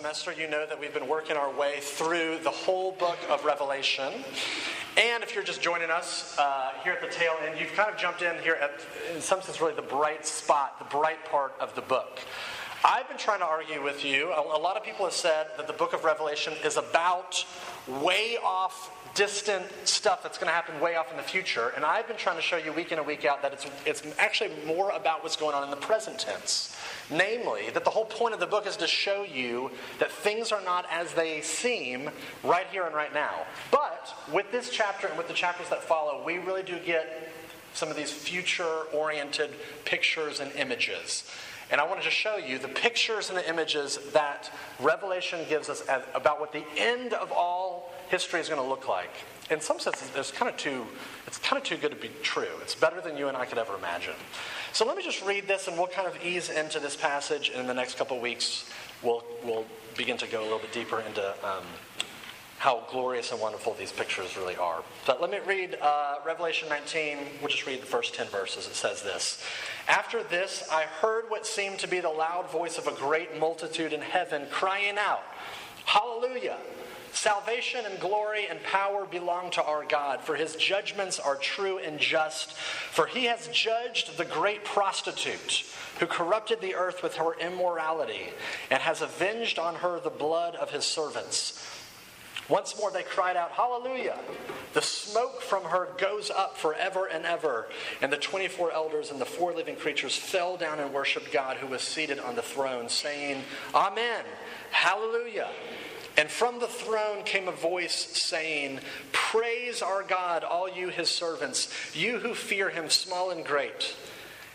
semester, you know that we've been working our way through the whole book of Revelation. And if you're just joining us uh, here at the tail end, you've kind of jumped in here at, in some sense, really the bright spot, the bright part of the book. I've been trying to argue with you. A, lot of people have said that the book of Revelation is about way off distant stuff that's going to happen way off in the future. And I've been trying to show you week in and week out that it's, it's actually more about what's going on in the present tense. Namely, that the whole point of the book is to show you that things are not as they seem right here and right now. But with this chapter and with the chapters that follow, we really do get some of these future oriented pictures and images. And I wanted to show you the pictures and the images that Revelation gives us about what the end of all history is going to look like. In some senses, it's kind of too it's kind of too good to be true. It's better than you and I could ever imagine. So let me just read this, and we'll kind of ease into this passage. And in the next couple of weeks, we'll we'll begin to go a little bit deeper into. Um, how glorious and wonderful these pictures really are. But let me read uh, Revelation 19. We'll just read the first 10 verses. It says this After this, I heard what seemed to be the loud voice of a great multitude in heaven crying out, Hallelujah! Salvation and glory and power belong to our God, for his judgments are true and just. For he has judged the great prostitute who corrupted the earth with her immorality and has avenged on her the blood of his servants. Once more they cried out, Hallelujah! The smoke from her goes up forever and ever. And the 24 elders and the four living creatures fell down and worshiped God who was seated on the throne, saying, Amen! Hallelujah! And from the throne came a voice saying, Praise our God, all you his servants, you who fear him, small and great.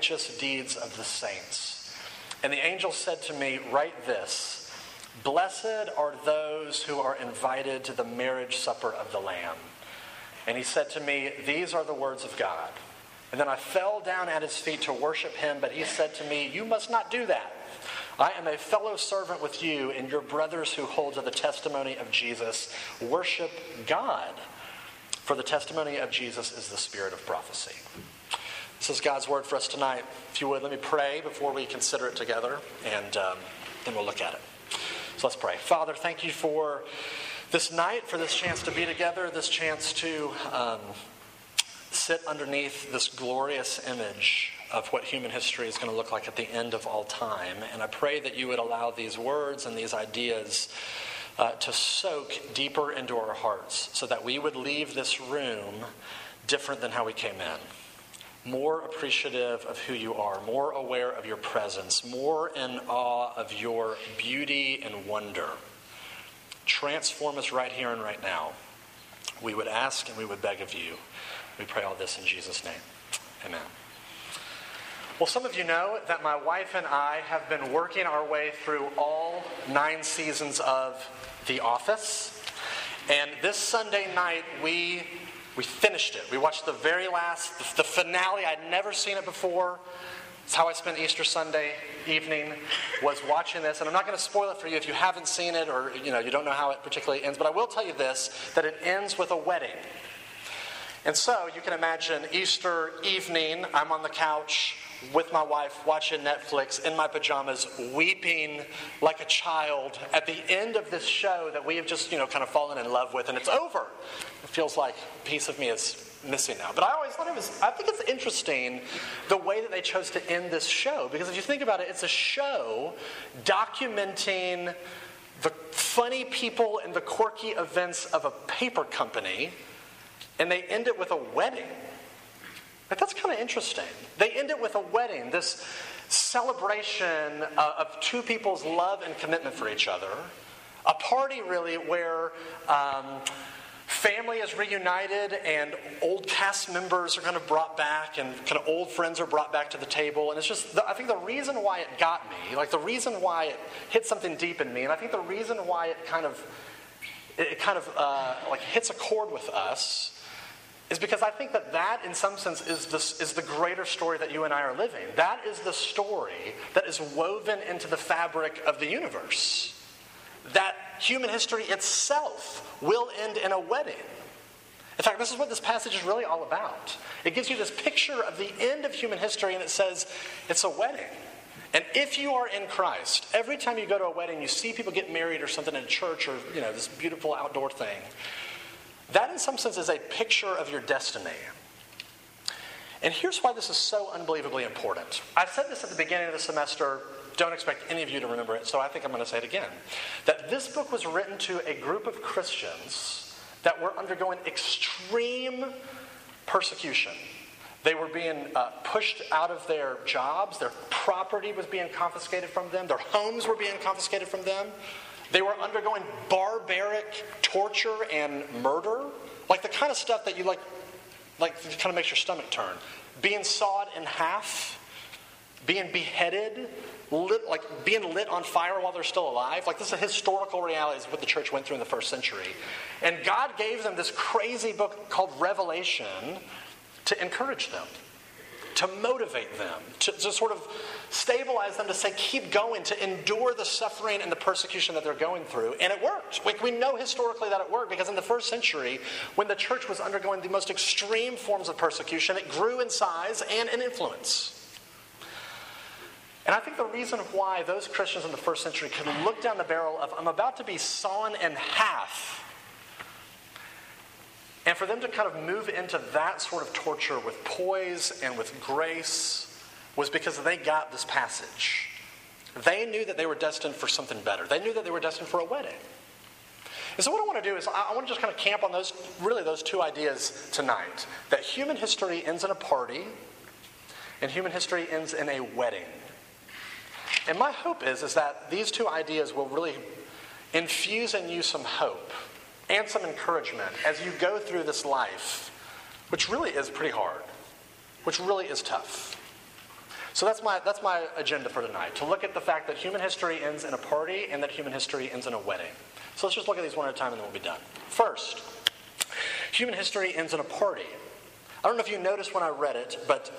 righteous deeds of the saints. And the angel said to me, Write this Blessed are those who are invited to the marriage supper of the Lamb. And he said to me, These are the words of God. And then I fell down at his feet to worship him, but he said to me, You must not do that. I am a fellow servant with you and your brothers who hold to the testimony of Jesus. Worship God, for the testimony of Jesus is the spirit of prophecy. This is God's word for us tonight. If you would, let me pray before we consider it together, and um, then we'll look at it. So let's pray. Father, thank you for this night, for this chance to be together, this chance to um, sit underneath this glorious image of what human history is going to look like at the end of all time. And I pray that you would allow these words and these ideas. Uh, to soak deeper into our hearts so that we would leave this room different than how we came in more appreciative of who you are, more aware of your presence, more in awe of your beauty and wonder. Transform us right here and right now. We would ask and we would beg of you. We pray all this in Jesus' name. Amen. Well, some of you know that my wife and I have been working our way through all nine seasons of The Office. And this Sunday night, we we finished it. We watched the very last, the finale. I'd never seen it before. It's how I spent Easter Sunday evening was watching this. And I'm not going to spoil it for you if you haven't seen it or you know you don't know how it particularly ends. But I will tell you this: that it ends with a wedding. And so you can imagine Easter evening. I'm on the couch with my wife watching Netflix in my pajamas, weeping like a child at the end of this show that we have just, you know, kind of fallen in love with, and it's over. It feels like a piece of me is missing now. But I always thought it was, I think it's interesting the way that they chose to end this show. Because if you think about it, it's a show documenting the funny people and the quirky events of a paper company, and they end it with a wedding. Like, that's kind of interesting. They end it with a wedding, this celebration uh, of two people's love and commitment for each other. A party, really, where um, family is reunited and old cast members are kind of brought back and kind of old friends are brought back to the table. And it's just, the, I think the reason why it got me, like the reason why it hit something deep in me, and I think the reason why it kind of, it kind of uh, like hits a chord with us is because I think that that, in some sense, is, is the greater story that you and I are living. That is the story that is woven into the fabric of the universe that human history itself will end in a wedding. In fact, this is what this passage is really all about. It gives you this picture of the end of human history, and it says it's a wedding. And if you are in Christ, every time you go to a wedding, you see people get married or something in church or, you know, this beautiful outdoor thing. That, in some sense, is a picture of your destiny. And here's why this is so unbelievably important. I said this at the beginning of the semester don't expect any of you to remember it, so I think I'm going to say it again. That this book was written to a group of Christians that were undergoing extreme persecution. They were being uh, pushed out of their jobs, their property was being confiscated from them, their homes were being confiscated from them. They were undergoing barbaric torture and murder, like the kind of stuff that you like, like kind of makes your stomach turn. Being sawed in half, being beheaded, lit, like being lit on fire while they're still alive. Like this is a historical reality what the church went through in the first century. And God gave them this crazy book called Revelation to encourage them, to motivate them, to, to sort of stabilize them, to say, keep going, to endure the suffering and the persecution that they're going through. And it worked. We, we know historically that it worked because in the first century, when the church was undergoing the most extreme forms of persecution, it grew in size and in influence. And I think the reason why those Christians in the first century could look down the barrel of, I'm about to be sawn in half, and for them to kind of move into that sort of torture with poise and with grace was because they got this passage. They knew that they were destined for something better. They knew that they were destined for a wedding. And so, what I want to do is, I want to just kind of camp on those, really, those two ideas tonight that human history ends in a party, and human history ends in a wedding. And my hope is, is that these two ideas will really infuse in you some hope and some encouragement as you go through this life, which really is pretty hard, which really is tough. So that's my, that's my agenda for tonight to look at the fact that human history ends in a party and that human history ends in a wedding. So let's just look at these one at a time and then we'll be done. First, human history ends in a party. I don't know if you noticed when I read it, but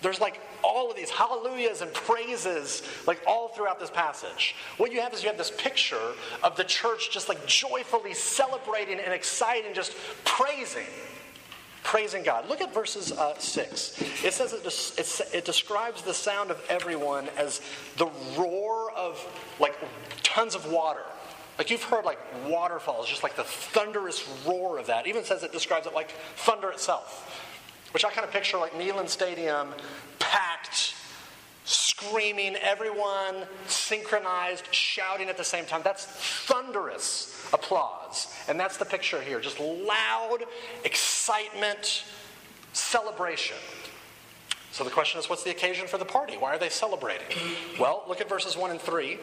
there's like all of these hallelujahs and praises, like all throughout this passage. What you have is you have this picture of the church just like joyfully celebrating and exciting, just praising, praising God. Look at verses uh, 6. It says it, des- it describes the sound of everyone as the roar of like tons of water. Like you've heard like waterfalls, just like the thunderous roar of that. Even says it describes it like thunder itself. Which I kind of picture like Neyland Stadium, packed, screaming, everyone synchronized, shouting at the same time. That's thunderous applause. And that's the picture here just loud excitement, celebration. So the question is what's the occasion for the party? Why are they celebrating? Well, look at verses 1 and 3.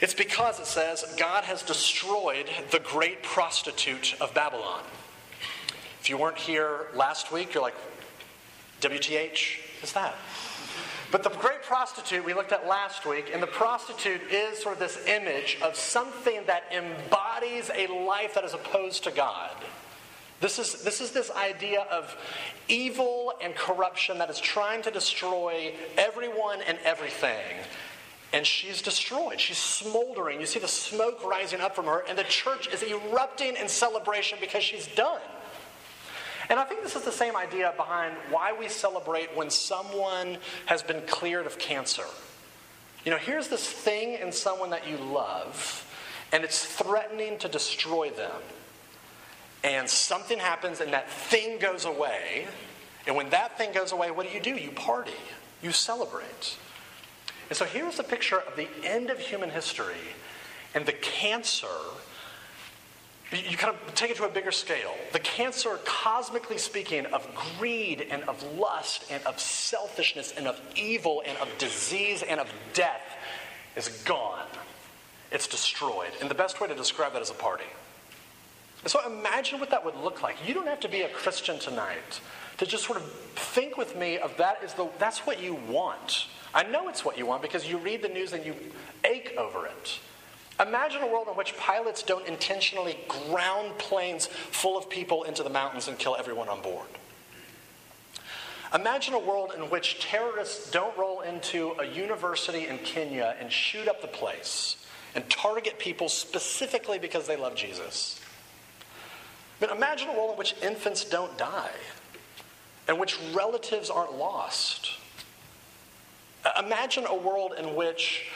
It's because it says God has destroyed the great prostitute of Babylon. If you weren't here last week, you're like, WTH is that? But the great prostitute we looked at last week, and the prostitute is sort of this image of something that embodies a life that is opposed to God. This is, this is this idea of evil and corruption that is trying to destroy everyone and everything. And she's destroyed. She's smoldering. You see the smoke rising up from her, and the church is erupting in celebration because she's done. And I think this is the same idea behind why we celebrate when someone has been cleared of cancer. You know, here's this thing in someone that you love, and it's threatening to destroy them. and something happens and that thing goes away. And when that thing goes away, what do you do? You party, you celebrate. And so here's a picture of the end of human history and the cancer. You kind of take it to a bigger scale. The cancer, cosmically speaking, of greed and of lust and of selfishness and of evil and of disease and of death is gone. It's destroyed. And the best way to describe that is a party. And so imagine what that would look like. You don't have to be a Christian tonight to just sort of think with me of that is the that's what you want. I know it's what you want because you read the news and you ache over it. Imagine a world in which pilots don't intentionally ground planes full of people into the mountains and kill everyone on board. Imagine a world in which terrorists don't roll into a university in Kenya and shoot up the place and target people specifically because they love Jesus. But imagine a world in which infants don't die, in which relatives aren't lost. Imagine a world in which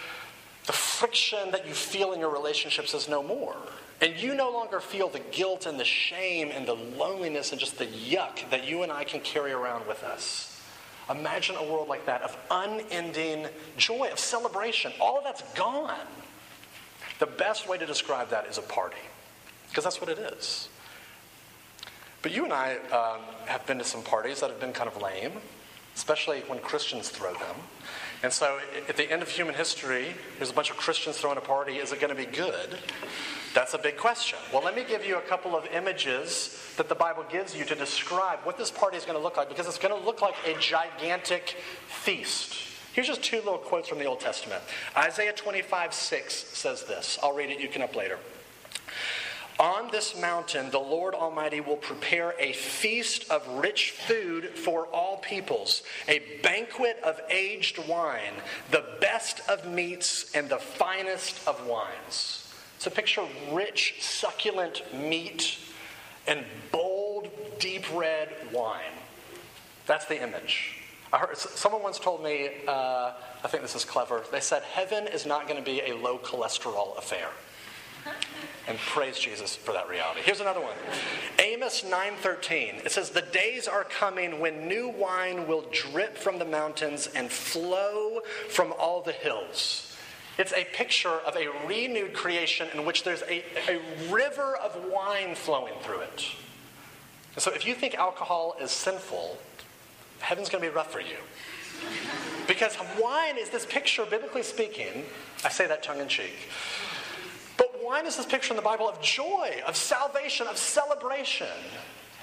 the friction that you feel in your relationships is no more. And you no longer feel the guilt and the shame and the loneliness and just the yuck that you and I can carry around with us. Imagine a world like that of unending joy, of celebration. All of that's gone. The best way to describe that is a party, because that's what it is. But you and I um, have been to some parties that have been kind of lame, especially when Christians throw them. And so at the end of human history, there's a bunch of Christians throwing a party. Is it going to be good? That's a big question. Well, let me give you a couple of images that the Bible gives you to describe what this party is going to look like, because it's going to look like a gigantic feast. Here's just two little quotes from the Old Testament. Isaiah 25, 6 says this. I'll read it, you can up later. On this mountain, the Lord Almighty will prepare a feast of rich food for all peoples, a banquet of aged wine, the best of meats, and the finest of wines. So picture rich, succulent meat and bold, deep red wine. That's the image. I heard, someone once told me, uh, I think this is clever, they said, Heaven is not going to be a low cholesterol affair. And praise Jesus for that reality. Here's another one. Amos 9:13. It says, "The days are coming when new wine will drip from the mountains and flow from all the hills." It's a picture of a renewed creation in which there's a, a river of wine flowing through it. And so if you think alcohol is sinful, heaven's going to be rough for you. Because wine is this picture, biblically speaking, I say that tongue in cheek, wine is this picture in the Bible of joy, of salvation, of celebration.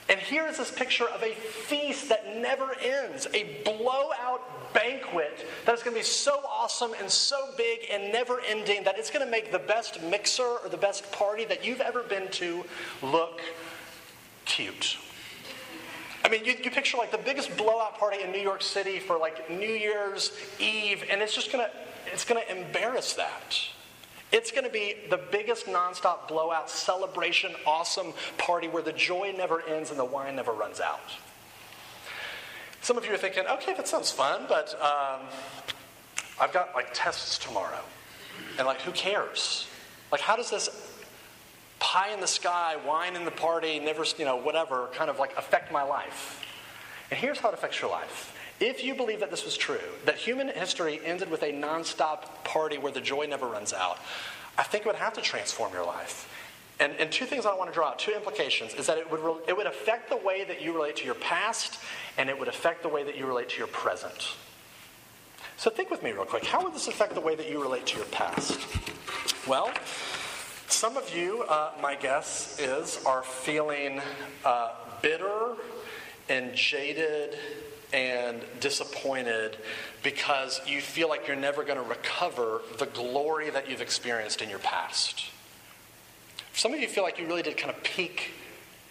And here is this picture of a feast that never ends, a blowout banquet that is going to be so awesome and so big and never ending that it's going to make the best mixer or the best party that you've ever been to look cute. I mean, you, you picture like the biggest blowout party in New York City for like New Year's Eve, and it's just going to it's going to embarrass that. It's going to be the biggest nonstop blowout celebration, awesome party where the joy never ends and the wine never runs out. Some of you are thinking, okay, that sounds fun, but um, I've got like tests tomorrow. And like, who cares? Like, how does this pie in the sky, wine in the party, never, you know, whatever, kind of like affect my life? And here's how it affects your life if you believe that this was true, that human history ended with a nonstop party where the joy never runs out, I think it would have to transform your life. And, and two things I want to draw out, two implications, is that it would, re- it would affect the way that you relate to your past, and it would affect the way that you relate to your present. So think with me real quick. How would this affect the way that you relate to your past? Well, some of you, uh, my guess is, are feeling uh, bitter and jaded and disappointed because you feel like you're never going to recover the glory that you've experienced in your past. Some of you feel like you really did kind of peak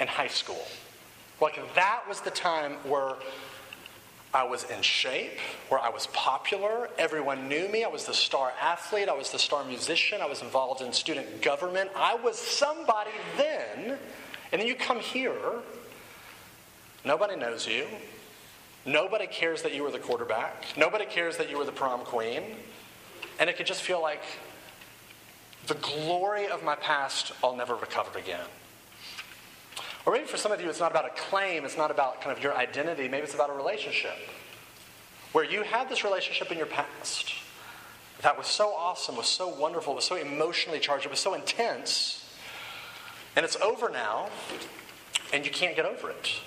in high school. Like that was the time where I was in shape, where I was popular, everyone knew me, I was the star athlete, I was the star musician, I was involved in student government. I was somebody then, and then you come here, nobody knows you, Nobody cares that you were the quarterback. Nobody cares that you were the prom queen. And it could just feel like the glory of my past I'll never recover again. Or maybe for some of you, it's not about a claim, it's not about kind of your identity, maybe it's about a relationship. Where you had this relationship in your past that was so awesome, was so wonderful, was so emotionally charged, it was so intense, and it's over now, and you can't get over it.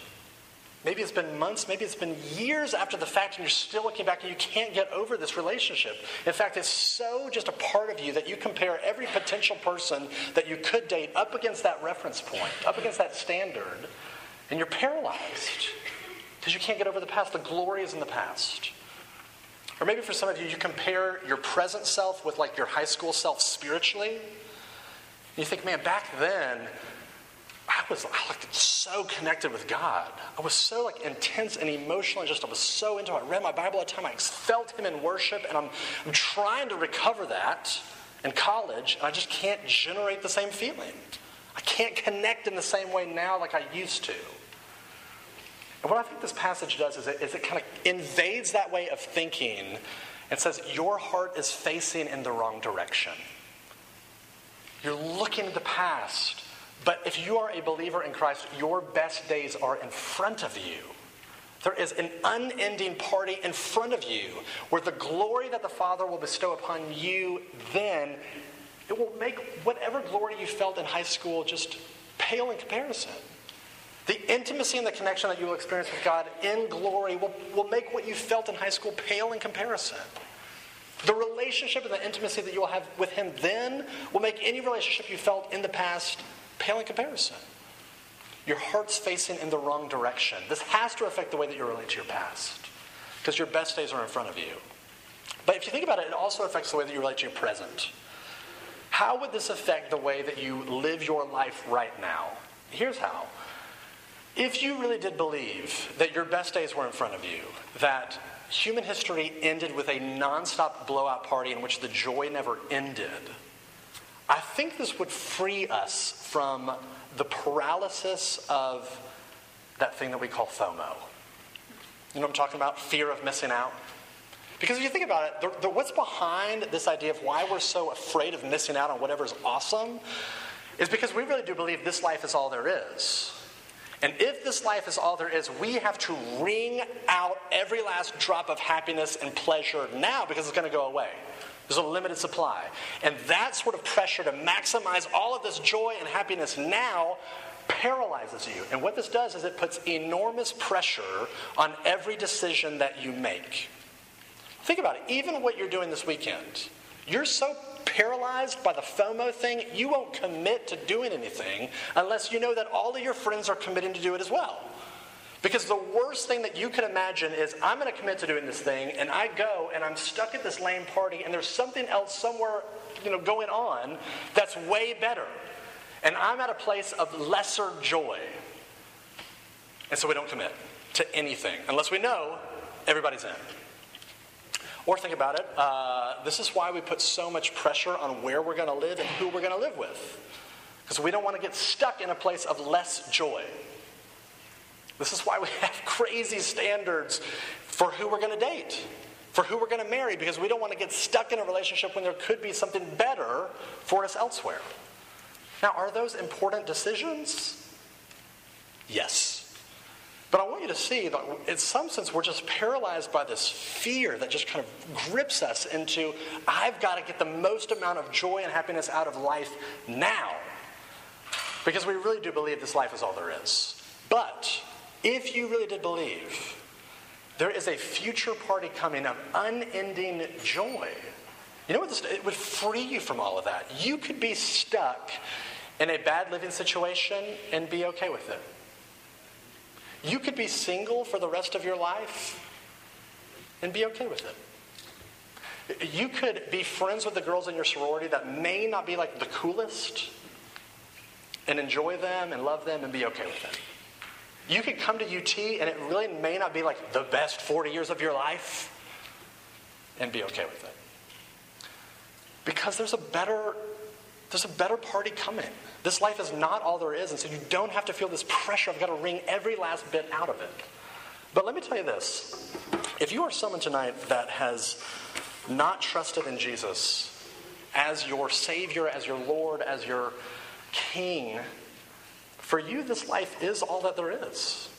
Maybe it's been months, maybe it's been years after the fact, and you're still looking back and you can't get over this relationship. In fact, it's so just a part of you that you compare every potential person that you could date up against that reference point, up against that standard, and you're paralyzed because you can't get over the past. The glory is in the past. Or maybe for some of you, you compare your present self with like your high school self spiritually. And You think, man, back then, I was like so connected with God. I was so like intense and emotional and just I was so into it. I read my Bible all the time. I felt him in worship and I'm, I'm trying to recover that in college and I just can't generate the same feeling. I can't connect in the same way now like I used to. And what I think this passage does is it, is it kind of invades that way of thinking and says, Your heart is facing in the wrong direction. You're looking at the past. But if you are a believer in Christ, your best days are in front of you. There is an unending party in front of you where the glory that the Father will bestow upon you then, it will make whatever glory you felt in high school just pale in comparison. The intimacy and the connection that you will experience with God in glory will, will make what you felt in high school pale in comparison. The relationship and the intimacy that you will have with Him then will make any relationship you felt in the past pale in comparison. Your heart's facing in the wrong direction. This has to affect the way that you relate to your past because your best days are in front of you. But if you think about it, it also affects the way that you relate to your present. How would this affect the way that you live your life right now? Here's how. If you really did believe that your best days were in front of you, that human history ended with a nonstop blowout party in which the joy never ended, I think this would free us from the paralysis of that thing that we call FOMO. You know what I'm talking about? Fear of missing out. Because if you think about it, the, the, what's behind this idea of why we're so afraid of missing out on whatever's awesome is because we really do believe this life is all there is. And if this life is all there is, we have to wring out every last drop of happiness and pleasure now because it's going to go away. There's a limited supply. And that sort of pressure to maximize all of this joy and happiness now paralyzes you. And what this does is it puts enormous pressure on every decision that you make. Think about it. Even what you're doing this weekend, you're so paralyzed by the FOMO thing, you won't commit to doing anything unless you know that all of your friends are committing to do it as well. Because the worst thing that you could imagine is I'm going to commit to doing this thing, and I go and I'm stuck at this lame party, and there's something else somewhere, you know, going on that's way better. And I'm at a place of lesser joy. And so we don't commit to anything unless we know everybody's in. Or think about it uh, this is why we put so much pressure on where we're going to live and who we're going to live with. Because we don't want to get stuck in a place of less joy. This is why we have crazy standards for who we're going to date, for who we're going to marry, because we don't want to get stuck in a relationship when there could be something better for us elsewhere. Now, are those important decisions? Yes. But I want you to see that in some sense we're just paralyzed by this fear that just kind of grips us into I've got to get the most amount of joy and happiness out of life now. Because we really do believe this life is all there is. But if you really did believe, there is a future party coming of unending joy. You know what? This, it would free you from all of that. You could be stuck in a bad living situation and be okay with it. You could be single for the rest of your life and be okay with it. You could be friends with the girls in your sorority that may not be like the coolest and enjoy them and love them and be okay with it. You could come to UT and it really may not be like the best 40 years of your life and be okay with it. Because there's a better there's a better party coming. This life is not all there is, and so you don't have to feel this pressure. I've got to wring every last bit out of it. But let me tell you this if you are someone tonight that has not trusted in Jesus as your Savior, as your Lord, as your King, For you, this life is all that there is.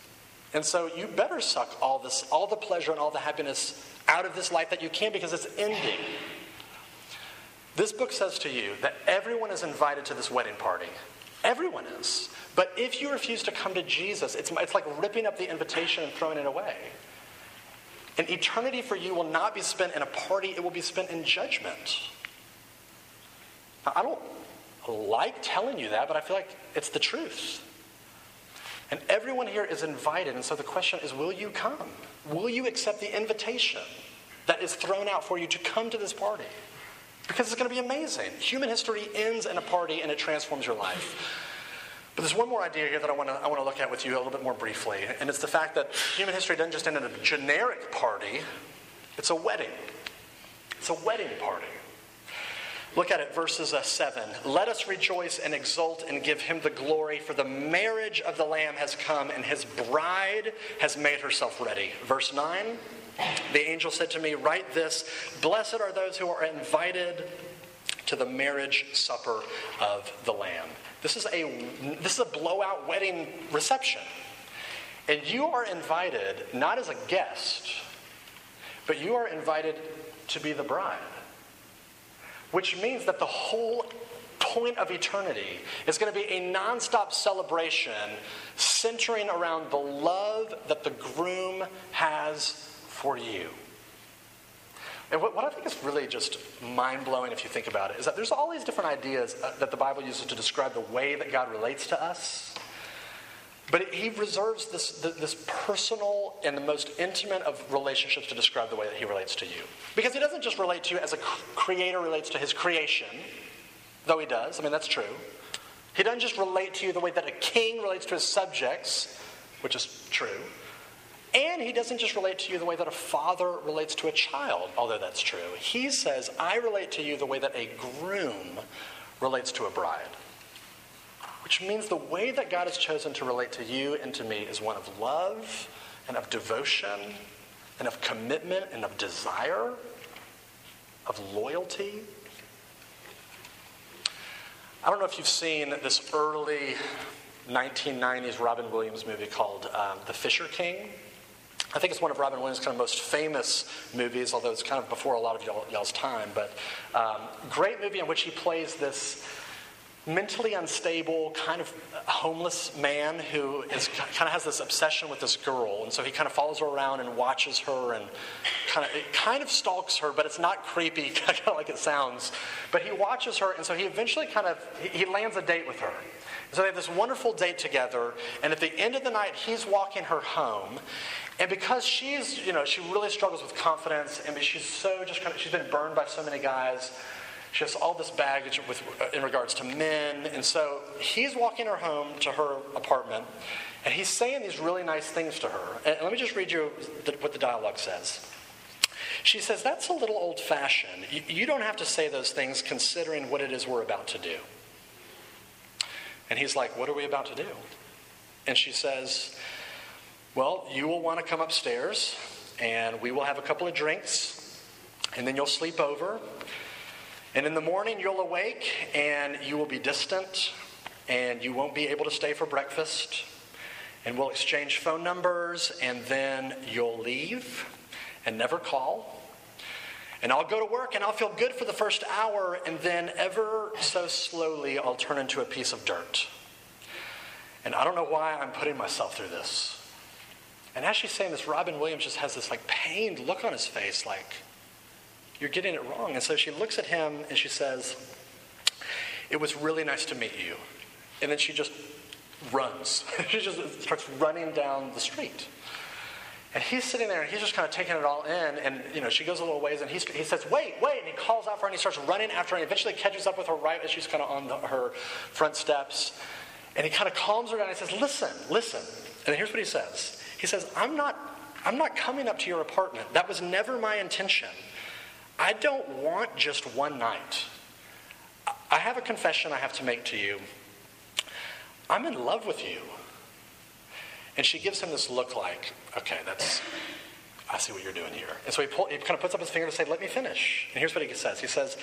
And so you better suck all this, all the pleasure and all the happiness out of this life that you can because it's ending. This book says to you that everyone is invited to this wedding party. Everyone is. But if you refuse to come to Jesus, it's, it's like ripping up the invitation and throwing it away. And eternity for you will not be spent in a party, it will be spent in judgment. Now, I don't like telling you that, but I feel like it's the truth. And everyone here is invited, and so the question is will you come? Will you accept the invitation that is thrown out for you to come to this party? Because it's going to be amazing. Human history ends in a party and it transforms your life. But there's one more idea here that I want to I want to look at with you a little bit more briefly, and it's the fact that human history doesn't just end in a generic party; it's a wedding. It's a wedding party. Look at it, verses uh, 7. Let us rejoice and exult and give him the glory, for the marriage of the Lamb has come, and his bride has made herself ready. Verse 9. The angel said to me, Write this Blessed are those who are invited to the marriage supper of the Lamb. This is a, this is a blowout wedding reception. And you are invited not as a guest, but you are invited to be the bride. Which means that the whole point of eternity is going to be a nonstop celebration centering around the love that the groom has for you. And what, I think is really just mind blowing if you think about it is that there's all these different ideas uh, that the Bible uses to describe the way that God relates to us. But he reserves this, this personal and the most intimate of relationships to describe the way that he relates to you. Because he doesn't just relate to you as a creator relates to his creation, though he does. I mean, that's true. He doesn't just relate to you the way that a king relates to his subjects, which is true. And he doesn't just relate to you the way that a father relates to a child, although that's true. He says, I relate to you the way that a groom relates to a bride. Which means the way that God has chosen to relate to you and to me is one of love and of devotion and of commitment and of desire, of loyalty. I don't know if you've seen this early 1990s Robin Williams movie called um, The Fisher King. I think it's one of Robin Williams' kind of most famous movies, although it's kind of before a lot of y'all, y'all's time. But um, great movie in which he plays this mentally unstable, kind of homeless man who is kind of has this obsession with this girl, and so he kind of follows her around and watches her and kind of it kind of stalks her, but it's not creepy, kind of like it sounds. But he watches her, and so he eventually kind of he lands a date with her. And So they have this wonderful date together, and at the end of the night, he's walking her home, and because she's, you know, she really struggles with confidence, and she's so just kind of, she's been burned by so many guys. She has all this baggage with, uh, in regards to men. And so he's walking her home to her apartment, and he's saying these really nice things to her. And let me just read you what the dialogue says. She says, That's a little old fashioned. You, you don't have to say those things considering what it is we're about to do. And he's like, What are we about to do? And she says, well, you will want to come upstairs and we will have a couple of drinks and then you'll sleep over. And in the morning, you'll awake and you will be distant and you won't be able to stay for breakfast. And we'll exchange phone numbers and then you'll leave and never call. And I'll go to work and I'll feel good for the first hour and then ever so slowly I'll turn into a piece of dirt. And I don't know why I'm putting myself through this. And as she's saying this, Robin Williams just has this like pained look on his face, like, you're getting it wrong. And so she looks at him and she says, It was really nice to meet you. And then she just runs. she just starts running down the street. And he's sitting there and he's just kind of taking it all in. And, you know, she goes a little ways and he, he says, wait, wait. And he calls out for her and he starts running after her and eventually catches up with her right as she's kind of on the, her front steps. And he kind of calms her down and he says, listen, listen. And here's what he says he says, I'm not, I'm not coming up to your apartment. That was never my intention. I don't want just one night. I have a confession I have to make to you. I'm in love with you. And she gives him this look like, okay, that's, I see what you're doing here. And so he, pull, he kind of puts up his finger to say, let me finish. And here's what he says He says,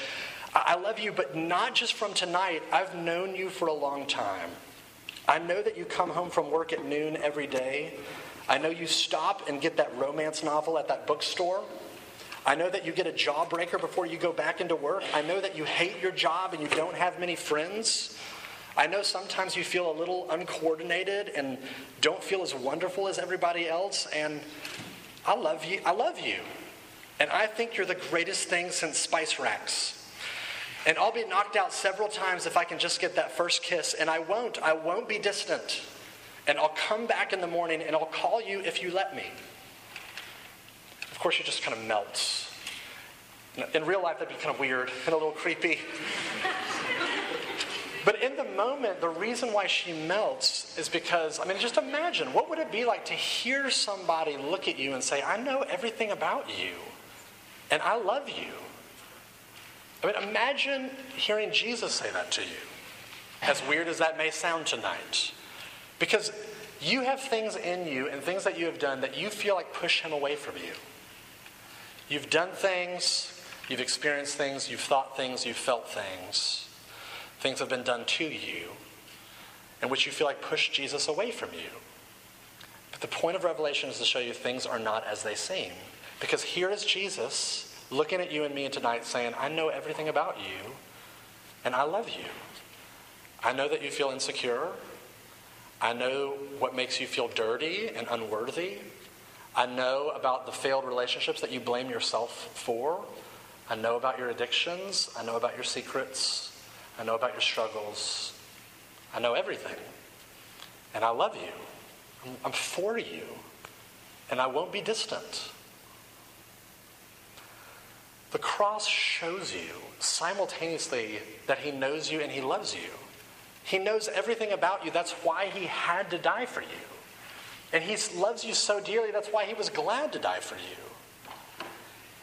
I love you, but not just from tonight. I've known you for a long time. I know that you come home from work at noon every day. I know you stop and get that romance novel at that bookstore. I know that you get a jawbreaker before you go back into work. I know that you hate your job and you don't have many friends. I know sometimes you feel a little uncoordinated and don't feel as wonderful as everybody else. And I love you. I love you. And I think you're the greatest thing since Spice Racks. And I'll be knocked out several times if I can just get that first kiss. And I won't. I won't be distant. And I'll come back in the morning and I'll call you if you let me. Of course, she just kind of melts. In real life, that'd be kind of weird and a little creepy. but in the moment, the reason why she melts is because, I mean, just imagine what would it be like to hear somebody look at you and say, I know everything about you, and I love you. I mean, imagine hearing Jesus say that to you, as weird as that may sound tonight. Because you have things in you and things that you have done that you feel like push him away from you. You've done things, you've experienced things, you've thought things, you've felt things. Things have been done to you in which you feel like push Jesus away from you. But the point of Revelation is to show you things are not as they seem. Because here is Jesus looking at you and me tonight saying, I know everything about you, and I love you. I know that you feel insecure. I know what makes you feel dirty and unworthy. I know about the failed relationships that you blame yourself for. I know about your addictions. I know about your secrets. I know about your struggles. I know everything. And I love you. I'm, for you. And I won't be distant. The cross shows you simultaneously that He knows you and He loves you. He knows everything about you. That's why He had to die for you. And He loves you so dearly, that's why He was glad to die for you.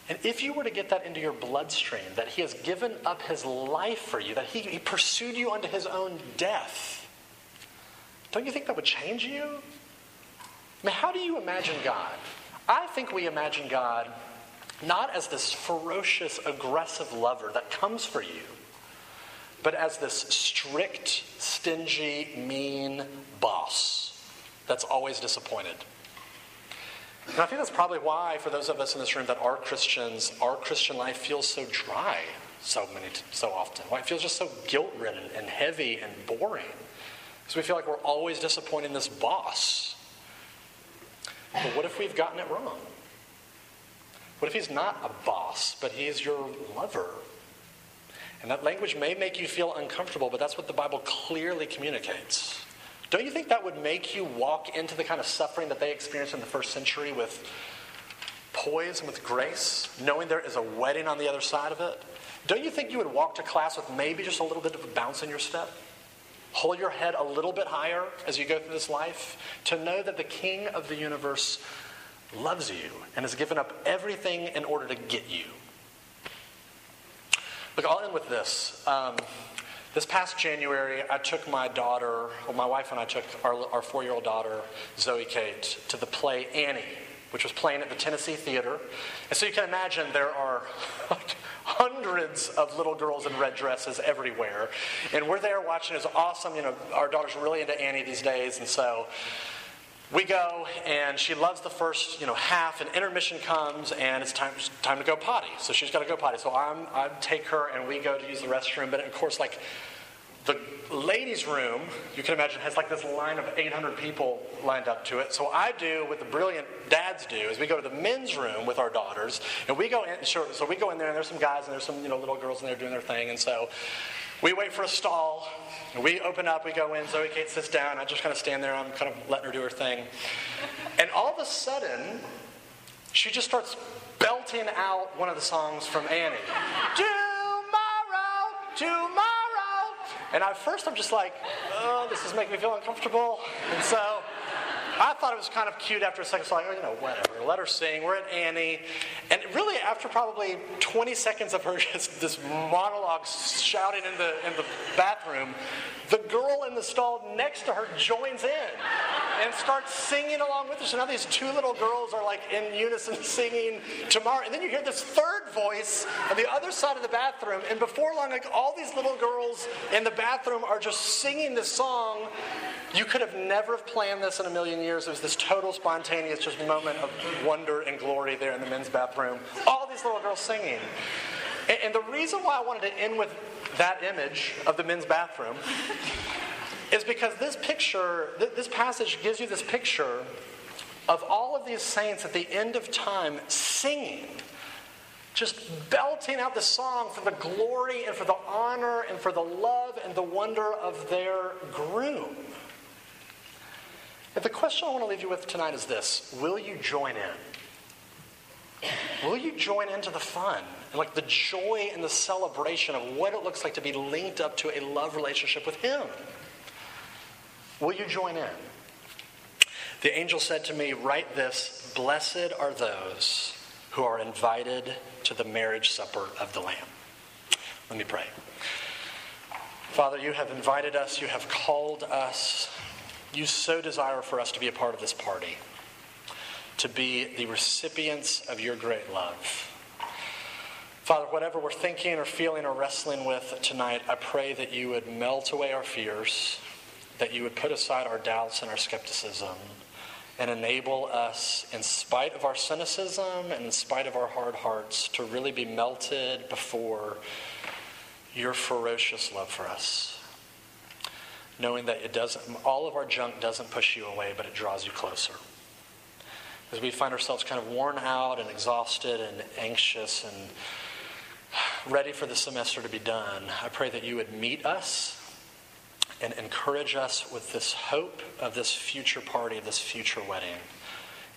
And if you were to get that into your bloodstream, that He has given up His life for you, that He, he pursued you unto His own death, don't you think that would change you? I mean, how do you imagine God? I think we imagine God not as this ferocious, aggressive lover that comes for you, but as this strict, stingy, mean boss that's always disappointed. And I think that's probably why, for those of us in this room that are Christians, our Christian life feels so dry so many, so often. Why it feels just so guilt-ridden and heavy and boring, because we feel like we're always disappointing this boss. But what if we've gotten it wrong? What if he's not a boss, but he's your lover? And that language may make you feel uncomfortable, but that's what the Bible clearly communicates. Don't you think that would make you walk into the kind of suffering that they experienced in the first century with poise and with grace, knowing there is a wedding on the other side of it? Don't you think you would walk to class with maybe just a little bit of a bounce in your step? Hold your head a little bit higher as you go through this life to know that the King of the universe loves you and has given up everything in order to get you. Look, I'll end with this. Um, this past January, I took my daughter, well, my wife and I took our, our four year old daughter, Zoe Kate, to the play Annie, which was playing at the Tennessee Theater. And so you can imagine there are like hundreds of little girls in red dresses everywhere. And we're there watching. It's awesome. You know, our daughter's really into Annie these days. And so we go and she loves the first you know half and intermission comes and it's time time to go potty. So she's got to go potty. So I'm, i take her and we go to use the restroom. But of course like the ladies room you can imagine has like this line of 800 people lined up to it. So i do what the brilliant dads do is we go to the men's room with our daughters and we go in so we go in there and there's some guys and there's some you know little girls in there doing their thing. And so we wait for a stall. We open up, we go in. Zoe Kate sits down. I just kind of stand there. I'm kind of letting her do her thing. And all of a sudden, she just starts belting out one of the songs from Annie. tomorrow, tomorrow. And at first, I'm just like, oh, this is making me feel uncomfortable. And so I thought it was kind of cute after a second. So like, oh, you know, whatever. Let her sing. We're at Annie, and really after probably 20 seconds of her just this monologue shouting in the in the bathroom, the girl in the stall next to her joins in and starts singing along with her. So now these two little girls are like in unison singing tomorrow, and then you hear this third voice on the other side of the bathroom, and before long, like all these little girls in the bathroom are just singing this song. You could have never planned this in a million years. It was this total spontaneous just moment of wonder and glory there in the men's bathroom. All these little girls singing. And, and the reason why I wanted to end with that image of the men's bathroom is because this picture, th- this passage gives you this picture of all of these saints at the end of time singing just belting out the song for the glory and for the honor and for the love and the wonder of their groom. And the question I want to leave you with tonight is this Will you join in? Will you join into the fun and like the joy and the celebration of what it looks like to be linked up to a love relationship with Him? Will you join in? The angel said to me, Write this Blessed are those who are invited to the marriage supper of the Lamb. Let me pray. Father, you have invited us, you have called us. You so desire for us to be a part of this party, to be the recipients of your great love. Father, whatever we're thinking or feeling or wrestling with tonight, I pray that you would melt away our fears, that you would put aside our doubts and our skepticism, and enable us, in spite of our cynicism and in spite of our hard hearts, to really be melted before your ferocious love for us. Knowing that it doesn't, all of our junk doesn't push you away, but it draws you closer. As we find ourselves kind of worn out and exhausted and anxious and ready for the semester to be done, I pray that you would meet us and encourage us with this hope of this future party, of this future wedding,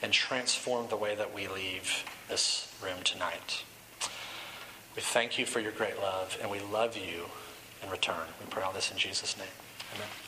and transform the way that we leave this room tonight. We thank you for your great love, and we love you in return. We pray all this in Jesus' name. Amen.